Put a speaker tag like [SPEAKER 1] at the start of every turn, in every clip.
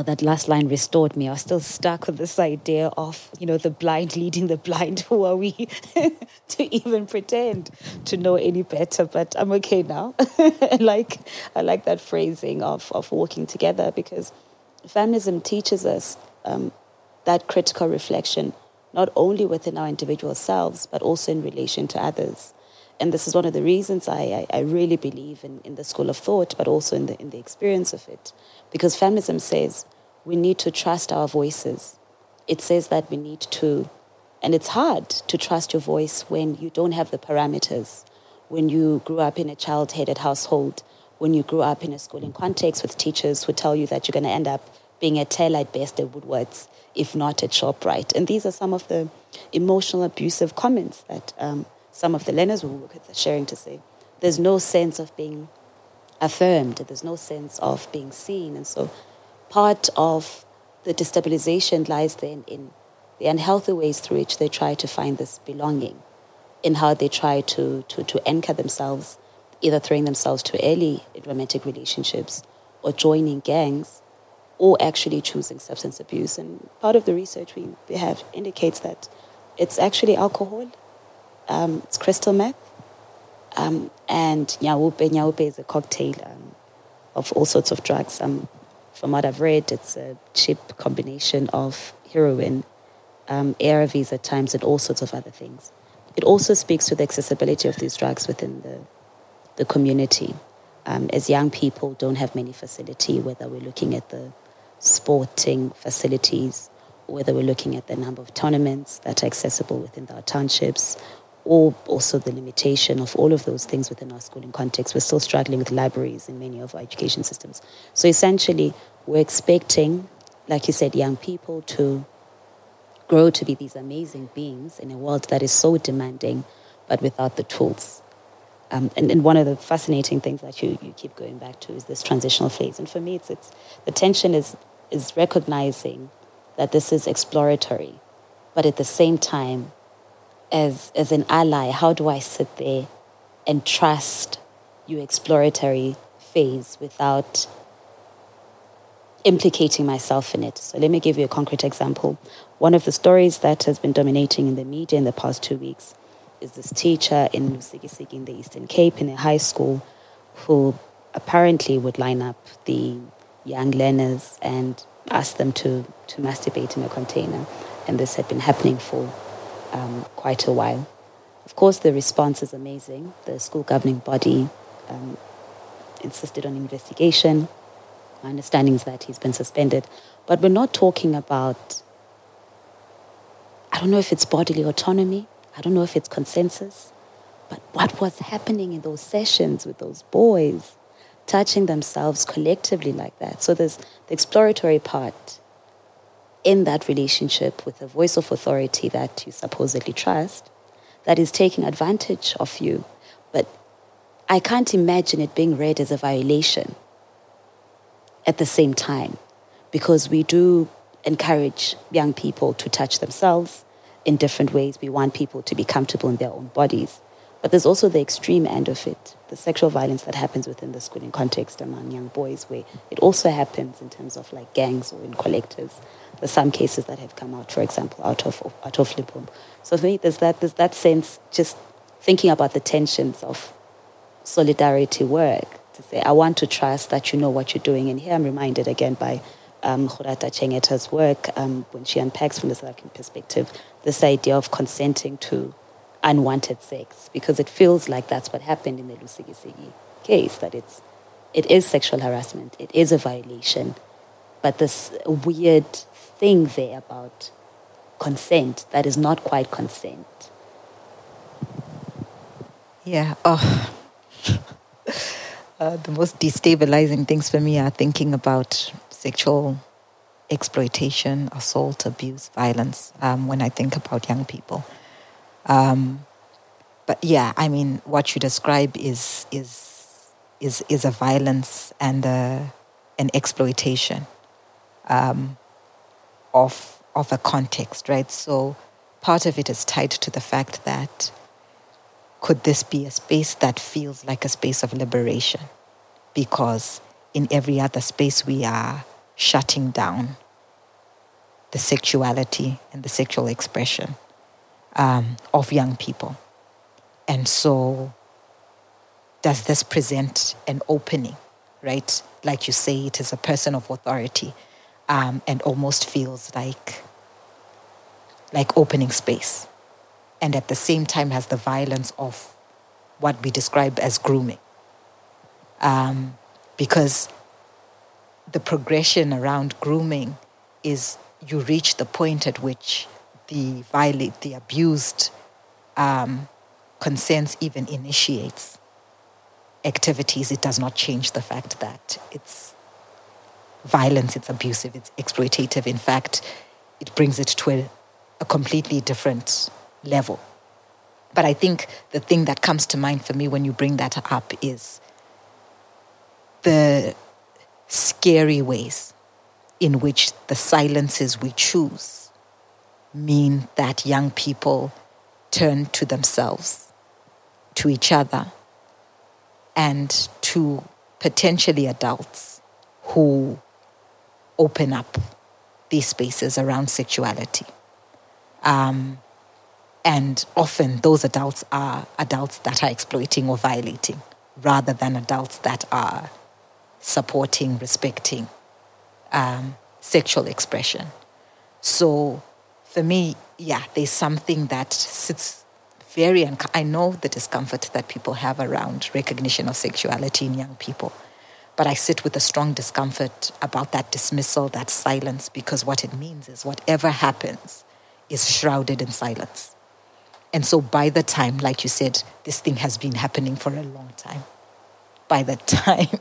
[SPEAKER 1] know, that last line restored me. I was still stuck with this idea of, you know, the blind leading the blind. Who are we to even pretend to know any better? But I'm okay now. I like I like that phrasing of of walking together because feminism teaches us um, that critical reflection, not only within our individual selves, but also in relation to others. And this is one of the reasons I, I, I really believe in, in the school of thought, but also in the, in the experience of it. Because feminism says we need to trust our voices. It says that we need to, and it's hard to trust your voice when you don't have the parameters, when you grew up in a child headed household, when you grew up in a schooling context with teachers who tell you that you're going to end up being a tailor at best at Woolworths, if not at ShopRite. And these are some of the emotional, abusive comments that um, some of the learners we work with are sharing to say. There's no sense of being affirmed, there's no sense of being seen. And so part of the destabilization lies then in the unhealthy ways through which they try to find this belonging, in how they try to, to, to anchor themselves, either throwing themselves too early in romantic relationships or joining gangs or actually choosing substance abuse. And part of the research we, have indicates that it's actually alcohol, um, it's crystal meth, um, and nyaope. Nyaope is a cocktail um, of all sorts of drugs. Um, from what I've read, it's a cheap combination of heroin, um, ARVs at times, and all sorts of other things. It also speaks to the accessibility of these drugs within the, the community. Um, as young people don't have many facility, whether we're looking at the sporting facilities, whether we're looking at the number of tournaments that are accessible within our townships, or also the limitation of all of those things within our schooling context. We're still struggling with libraries in many of our education systems. So essentially, we're expecting, like you said, young people to grow to be these amazing beings in a world that is so demanding, but without the tools. Um, and, and, one of the fascinating things that you, you keep going back to is this transitional phase. And for me, it's, it's the tension is is recognizing that this is exploratory, but at the same time, as as an ally, how do I sit there and trust your exploratory phase without implicating myself in it? So let me give you a concrete example. One of the stories that has been dominating in the media in the past two weeks is this teacher in Lusikisiki in the Eastern Cape in a high school who apparently would line up the young learners and ask them to, to masturbate in a container. And this had been happening for um, quite a while. Of course, the response is amazing. The school governing body um, insisted on investigation. My understanding is that he's been suspended. But we're not talking about, I don't know if it's bodily autonomy, I don't know if it's consensus, but what was happening in those sessions with those boys touching themselves collectively like that. So there's the exploratory part in that relationship with a voice of authority that you supposedly trust that is taking advantage of you. But I can't imagine it being read as a violation at the same time because we do encourage young people to touch themselves in different ways. We want people to be comfortable in their own bodies. But there's also the extreme end of it, the sexual violence that happens within the schooling context among young boys, where it also happens in terms of like gangs or in collectives. There's some cases that have come out, for example, out of out of Limpopo. So for me, there's that there's that sense, just thinking about the tensions of solidarity work to say, I want to trust that you know what you're doing. And here I'm reminded again by um, Khurata Chengeta's work um, when she unpacks from the South African perspective this idea of consenting to unwanted sex because it feels like that's what happened in the Lusikisiki case that it's it is sexual harassment it is a violation but this weird thing there about consent that is not quite consent
[SPEAKER 2] yeah oh uh, the most destabilizing things for me are thinking about sexual exploitation assault abuse violence um, when i think about young people um, but yeah, I mean, what you describe is is is is a violence and a, an exploitation um, of of a context, right? So part of it is tied to the fact that could this be a space that feels like a space of liberation? Because in every other space we are shutting down the sexuality and the sexual expression um, of young people. And so, does this present an opening, right? Like you say, it is a person of authority um, and almost feels like, like opening space. And at the same time, has the violence of what we describe as grooming. Um, because the progression around grooming is you reach the point at which the violate, the abused um, consents even initiates activities. It does not change the fact that it's violence, it's abusive, it's exploitative. In fact, it brings it to a, a completely different level. But I think the thing that comes to mind for me when you bring that up is the scary ways in which the silences we choose mean that young people turn to themselves, to each other, and to potentially adults who open up these spaces around sexuality. Um, and often those adults are adults that are exploiting or violating rather than adults that are supporting, respecting um, sexual expression. So for me, yeah, there's something that sits very, unc- I know the discomfort that people have around recognition of sexuality in young people. But I sit with a strong discomfort about that dismissal, that silence, because what it means is whatever happens is shrouded in silence. And so by the time, like you said, this thing has been happening for a long time. By the time,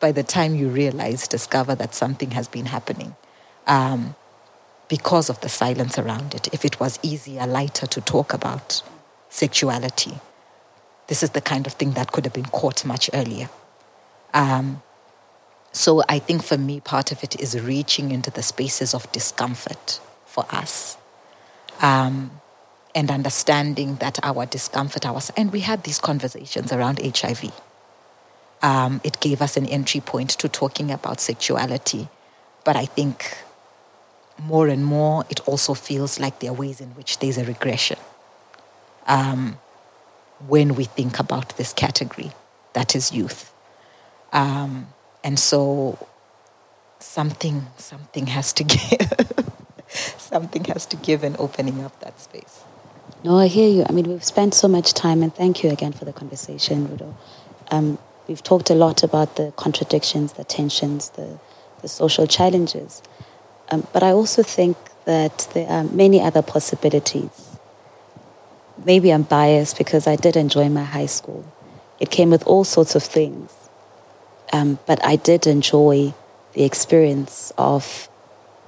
[SPEAKER 2] by the time you realize, discover that something has been happening, um, because of the silence around it. If it was easier, lighter to talk about sexuality, this is the kind of thing that could have been caught much earlier. Um, so I think for me, part of it is reaching into the spaces of discomfort for us. Um, and understanding that our discomfort, our and we had these conversations around HIV. Um, it gave us an entry point to talking about sexuality, but I think more and more it also feels like there are ways in which there's a regression um, when we think about this category that is youth, um, and so something something has to give. something has to give in opening up that space.
[SPEAKER 1] No, I hear you. I mean, we've spent so much time, and thank you again for the conversation, Rudo. Um, we've talked a lot about the contradictions, the tensions, the, the social challenges. Um, but I also think that there are many other possibilities. Maybe I'm biased because I did enjoy my high school. It came with all sorts of things. Um, but I did enjoy the experience of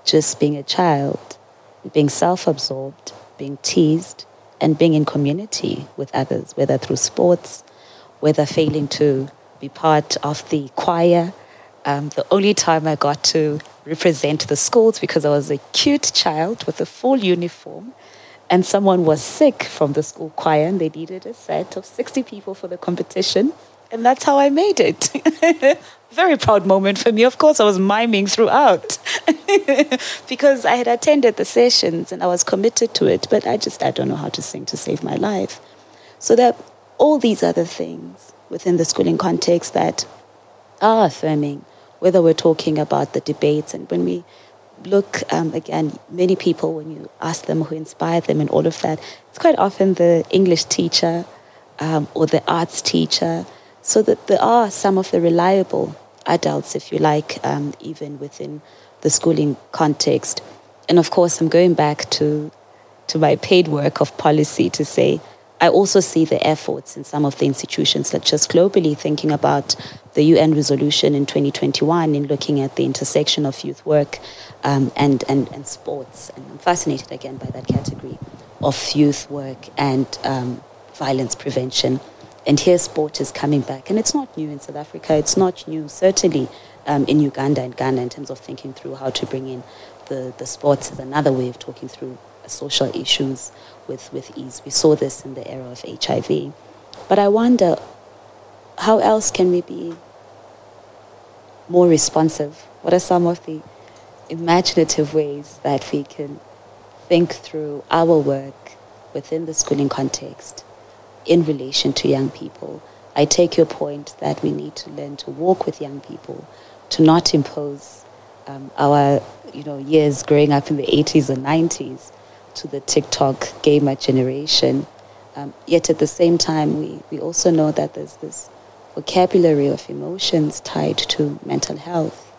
[SPEAKER 1] just being a child, being self absorbed, being teased, and being in community with others, whether through sports, whether failing to be part of the choir. Um, the only time I got to represent the schools because I was a cute child with a full uniform, and someone was sick from the school choir, and they needed a set of 60 people for the competition. And that's how I made it. Very proud moment for me. Of course, I was miming throughout because I had attended the sessions and I was committed to it, but I just, I don't know how to sing to save my life. So that all these other things within the schooling context that are affirming, whether we're talking about the debates and when we look um, again, many people, when you ask them who inspired them and all of that, it's quite often the English teacher um, or the arts teacher so that there are some of the reliable adults, if you like, um, even within the schooling context. And of course, I'm going back to, to my paid work of policy to say I also see the efforts in some of the institutions, such just globally, thinking about the UN resolution in 2021 in looking at the intersection of youth work um, and, and, and sports. And I'm fascinated again by that category of youth work and um, violence prevention. And here sport is coming back. And it's not new in South Africa. It's not new, certainly, um, in Uganda and Ghana in terms of thinking through how to bring in the, the sports as another way of talking through social issues with, with ease. We saw this in the era of HIV. But I wonder how else can we be more responsive? What are some of the imaginative ways that we can think through our work within the schooling context in relation to young people. I take your point that we need to learn to walk with young people, to not impose um, our you know years growing up in the 80s or 90s to the TikTok gamer generation. Um, yet at the same time, we, we also know that there's this vocabulary of emotions tied to mental health,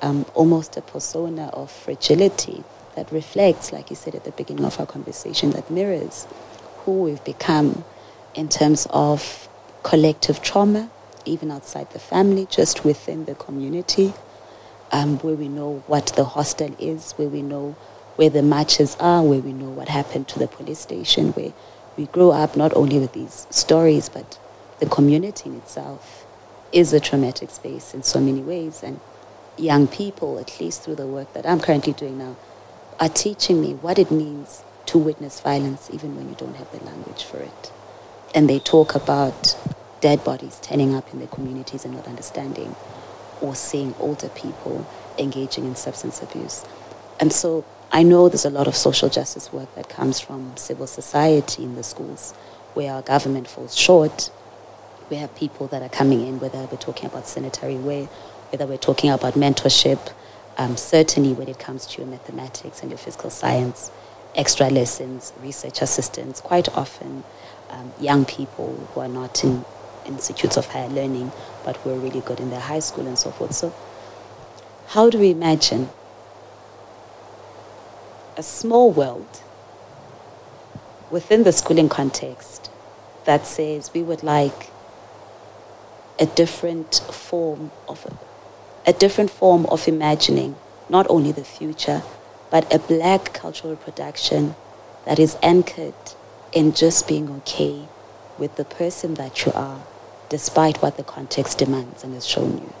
[SPEAKER 1] um, almost a persona of fragility that reflects, like you said at the beginning of our conversation, that mirrors who we've become in terms of collective trauma, even outside the family, just within the community, um, where we know what the hostel is, where we know where the matches are, where we know what happened to the police station, where we grow up not only with these stories, but the community in itself is a traumatic space in so many ways. And young people, at least through the work that I'm currently doing now, are teaching me what it means to witness violence even when you don't have the language for it. And they talk about dead bodies turning up in their communities and not understanding, or seeing older people engaging in substance abuse. And so I know there's a lot of social justice work that comes from civil society in the schools where our government falls short. We have people that are coming in, whether we're talking about sanitary ware, whether we're talking about mentorship, um, certainly when it comes to your mathematics and your physical science, extra lessons, research assistance, quite often um, young people who are not in institutes of higher learning but who are really good in their high school and so forth. So, how do we imagine a small world within the schooling context that says we would like a different form of a different form of imagining not only the future but a black cultural production that is anchored in just being okay with the person that you are despite what the context demands and has shown you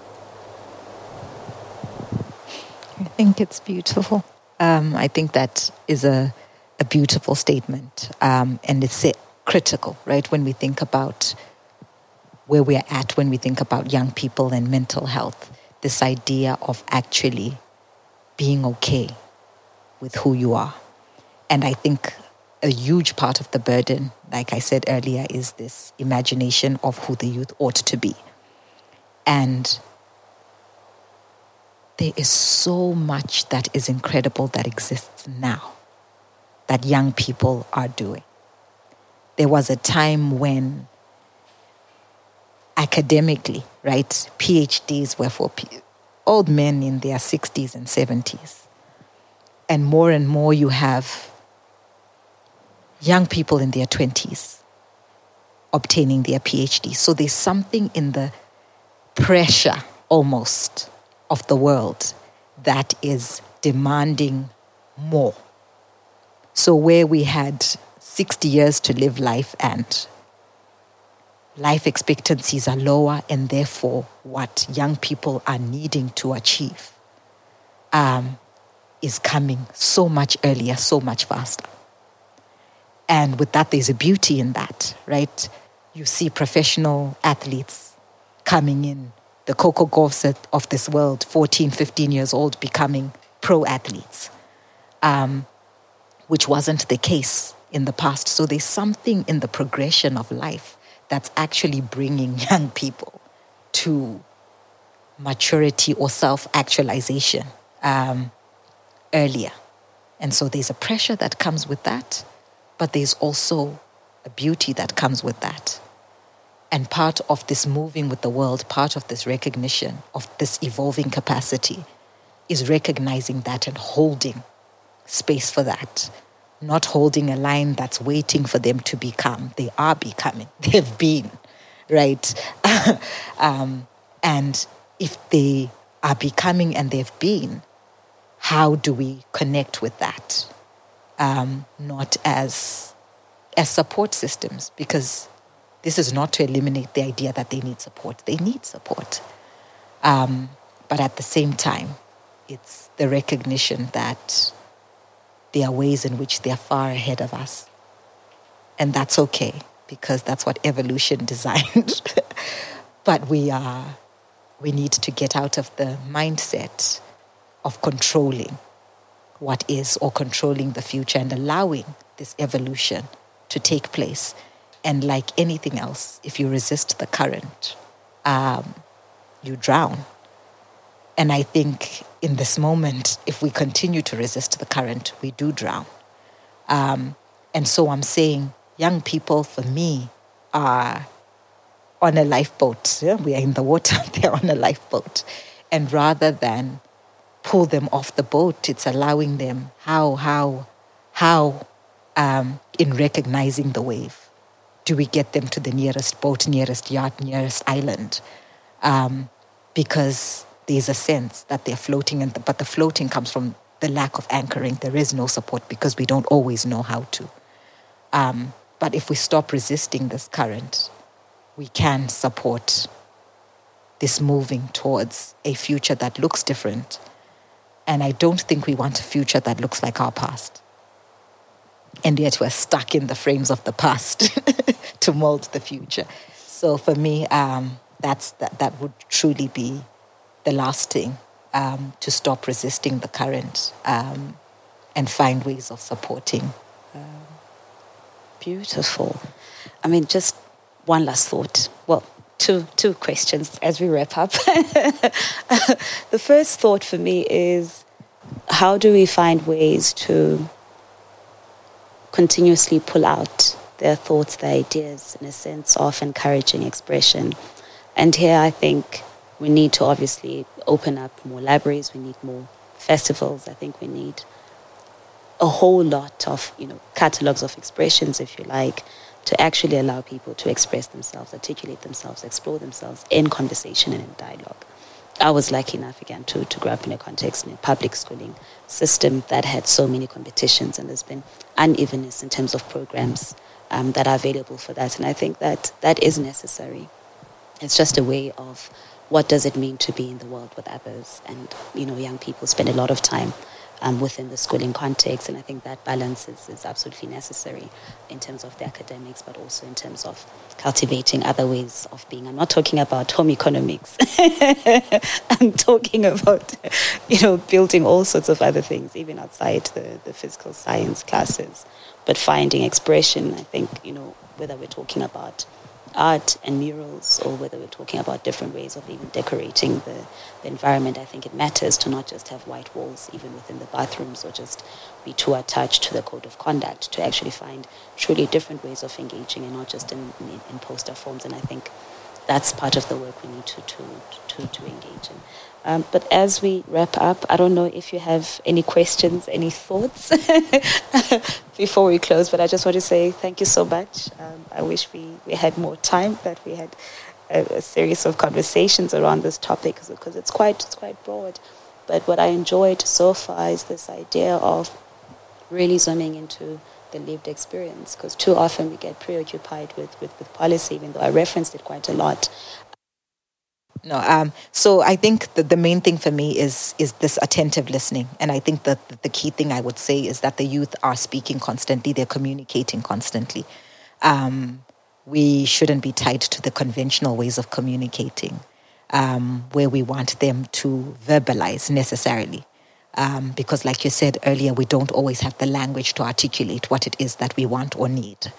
[SPEAKER 2] i think it's beautiful um, I think that is a, a beautiful statement. Um, and it's critical, right? When we think about where we're at, when we think about young people and mental health, this idea of actually being okay with who you are. And I think a huge part of the burden, like I said earlier, is this imagination of who the youth ought to be. And there is so much that is incredible that exists now that young people are doing. There was a time when academically, right, PhDs were for old men in their 60s and 70s. And more and more you have young people in their 20s obtaining their PhD. So there's something in the pressure almost of the world that is demanding more. So, where we had 60 years to live life and life expectancies are lower, and therefore, what young people are needing to achieve um, is coming so much earlier, so much faster. And with that, there's a beauty in that, right? You see professional athletes coming in the Coco Gauffs of this world, 14, 15 years old, becoming pro athletes, um, which wasn't the case in the past. So there's something in the progression of life that's actually bringing young people to maturity or self actualization um, earlier. And so there's a pressure that comes with that, but there's also a beauty that comes with that. And part of this moving with the world, part of this recognition of this evolving capacity is recognizing that and holding space for that. Not holding a line that's waiting for them to become. They are becoming, they've been, right? um, and if they are becoming and they've been, how do we connect with that? Um, not as as support systems, because this is not to eliminate the idea that they need support. They need support. Um, but at the same time, it's the recognition that there are ways in which they're far ahead of us. And that's okay because that's what evolution designed. but we are we need to get out of the mindset of controlling what is or controlling the future and allowing this evolution to take place. And like anything else, if you resist the current, um, you drown. And I think in this moment, if we continue to resist the current, we do drown. Um, and so I'm saying, young people, for me, are on a lifeboat. Yeah? We are in the water, they're on a lifeboat. And rather than pull them off the boat, it's allowing them how, how, how, um, in recognizing the wave, do we get them to the nearest boat, nearest yacht, nearest island? Um, because there's a sense that they're floating, and the, but the floating comes from the lack of anchoring. There is no support because we don't always know how to. Um, but if we stop resisting this current, we can support this moving towards a future that looks different. And I don't think we want a future that looks like our past. And yet we're stuck in the frames of the past to mold the future. So for me, um, that's, that, that would truly be the last thing um, to stop resisting the current um, and find ways of supporting.
[SPEAKER 1] Beautiful. I mean, just one last thought. Well, two two questions as we wrap up. the first thought for me is how do we find ways to continuously pull out their thoughts, their ideas in a sense of encouraging expression. And here I think we need to obviously open up more libraries, we need more festivals, I think we need a whole lot of, you know, catalogs of expressions, if you like, to actually allow people to express themselves, articulate themselves, explore themselves in conversation and in dialogue. I was lucky enough again to, to grow up in a context in a public schooling system that had so many competitions and there's been unevenness in terms of programs um, that are available for that. And I think that that is necessary. It's just a way of what does it mean to be in the world with others. And, you know, young people spend a lot of time um, within the schooling context. And I think that balance is, is absolutely necessary in terms of the academics, but also in terms of cultivating other ways of being. I'm not talking about home economics. I'm talking about, you know, building all sorts of other things, even outside the, the physical science classes. But finding expression, I think, you know, whether we're talking about art and murals or whether we're talking about different ways of even decorating the, the environment, I think it matters to not just have white walls even within the bathrooms or just be too attached to the code of conduct to actually find truly different ways of engaging and not just in, in, in poster forms. And I think that's part of the work we need to, to, to, to engage in. Um, but as we wrap up, I don't know if you have any questions, any thoughts before we close, but I just want to say thank you so much. Um, I wish we, we had more time, that we had a, a series of conversations around this topic because it's quite, it's quite broad. But what I enjoyed so far is this idea of really zooming into the lived experience because too often we get preoccupied with, with, with policy, even though I referenced it quite a lot.
[SPEAKER 2] No, um, so I think that the main thing for me is is this attentive listening, and I think that the key thing I would say is that the youth are speaking constantly, they're communicating constantly. Um, we shouldn't be tied to the conventional ways of communicating, um, where we want them to verbalize necessarily. Um, because, like you said earlier, we don't always have the language to articulate what it is that we want or need.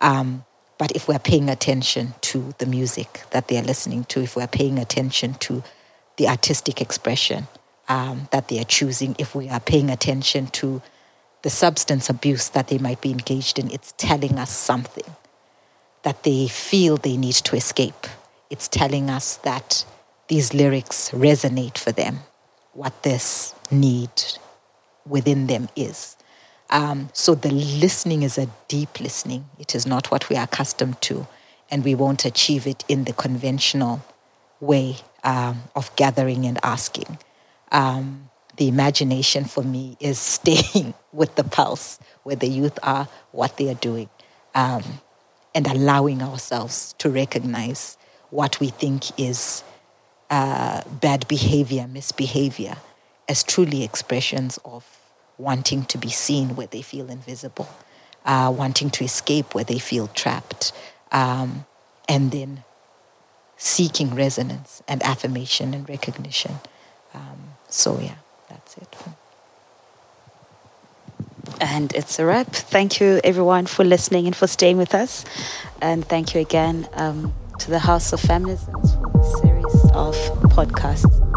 [SPEAKER 2] Um, but if we're paying attention to the music that they're listening to, if we're paying attention to the artistic expression um, that they are choosing, if we are paying attention to the substance abuse that they might be engaged in, it's telling us something that they feel they need to escape. It's telling us that these lyrics resonate for them, what this need within them is. Um, so the listening is a deep listening. It is not what we are accustomed to, and we won't achieve it in the conventional way um, of gathering and asking. Um, the imagination for me is staying with the pulse, where the youth are, what they are doing, um, and allowing ourselves to recognize what we think is uh, bad behavior, misbehavior, as truly expressions of wanting to be seen where they feel invisible, uh, wanting to escape where they feel trapped, um, and then seeking resonance and affirmation and recognition. Um, so, yeah, that's. it.
[SPEAKER 1] And it's a wrap. Thank you, everyone, for listening and for staying with us. And thank you again um, to the House of Feminisms for this series of podcasts.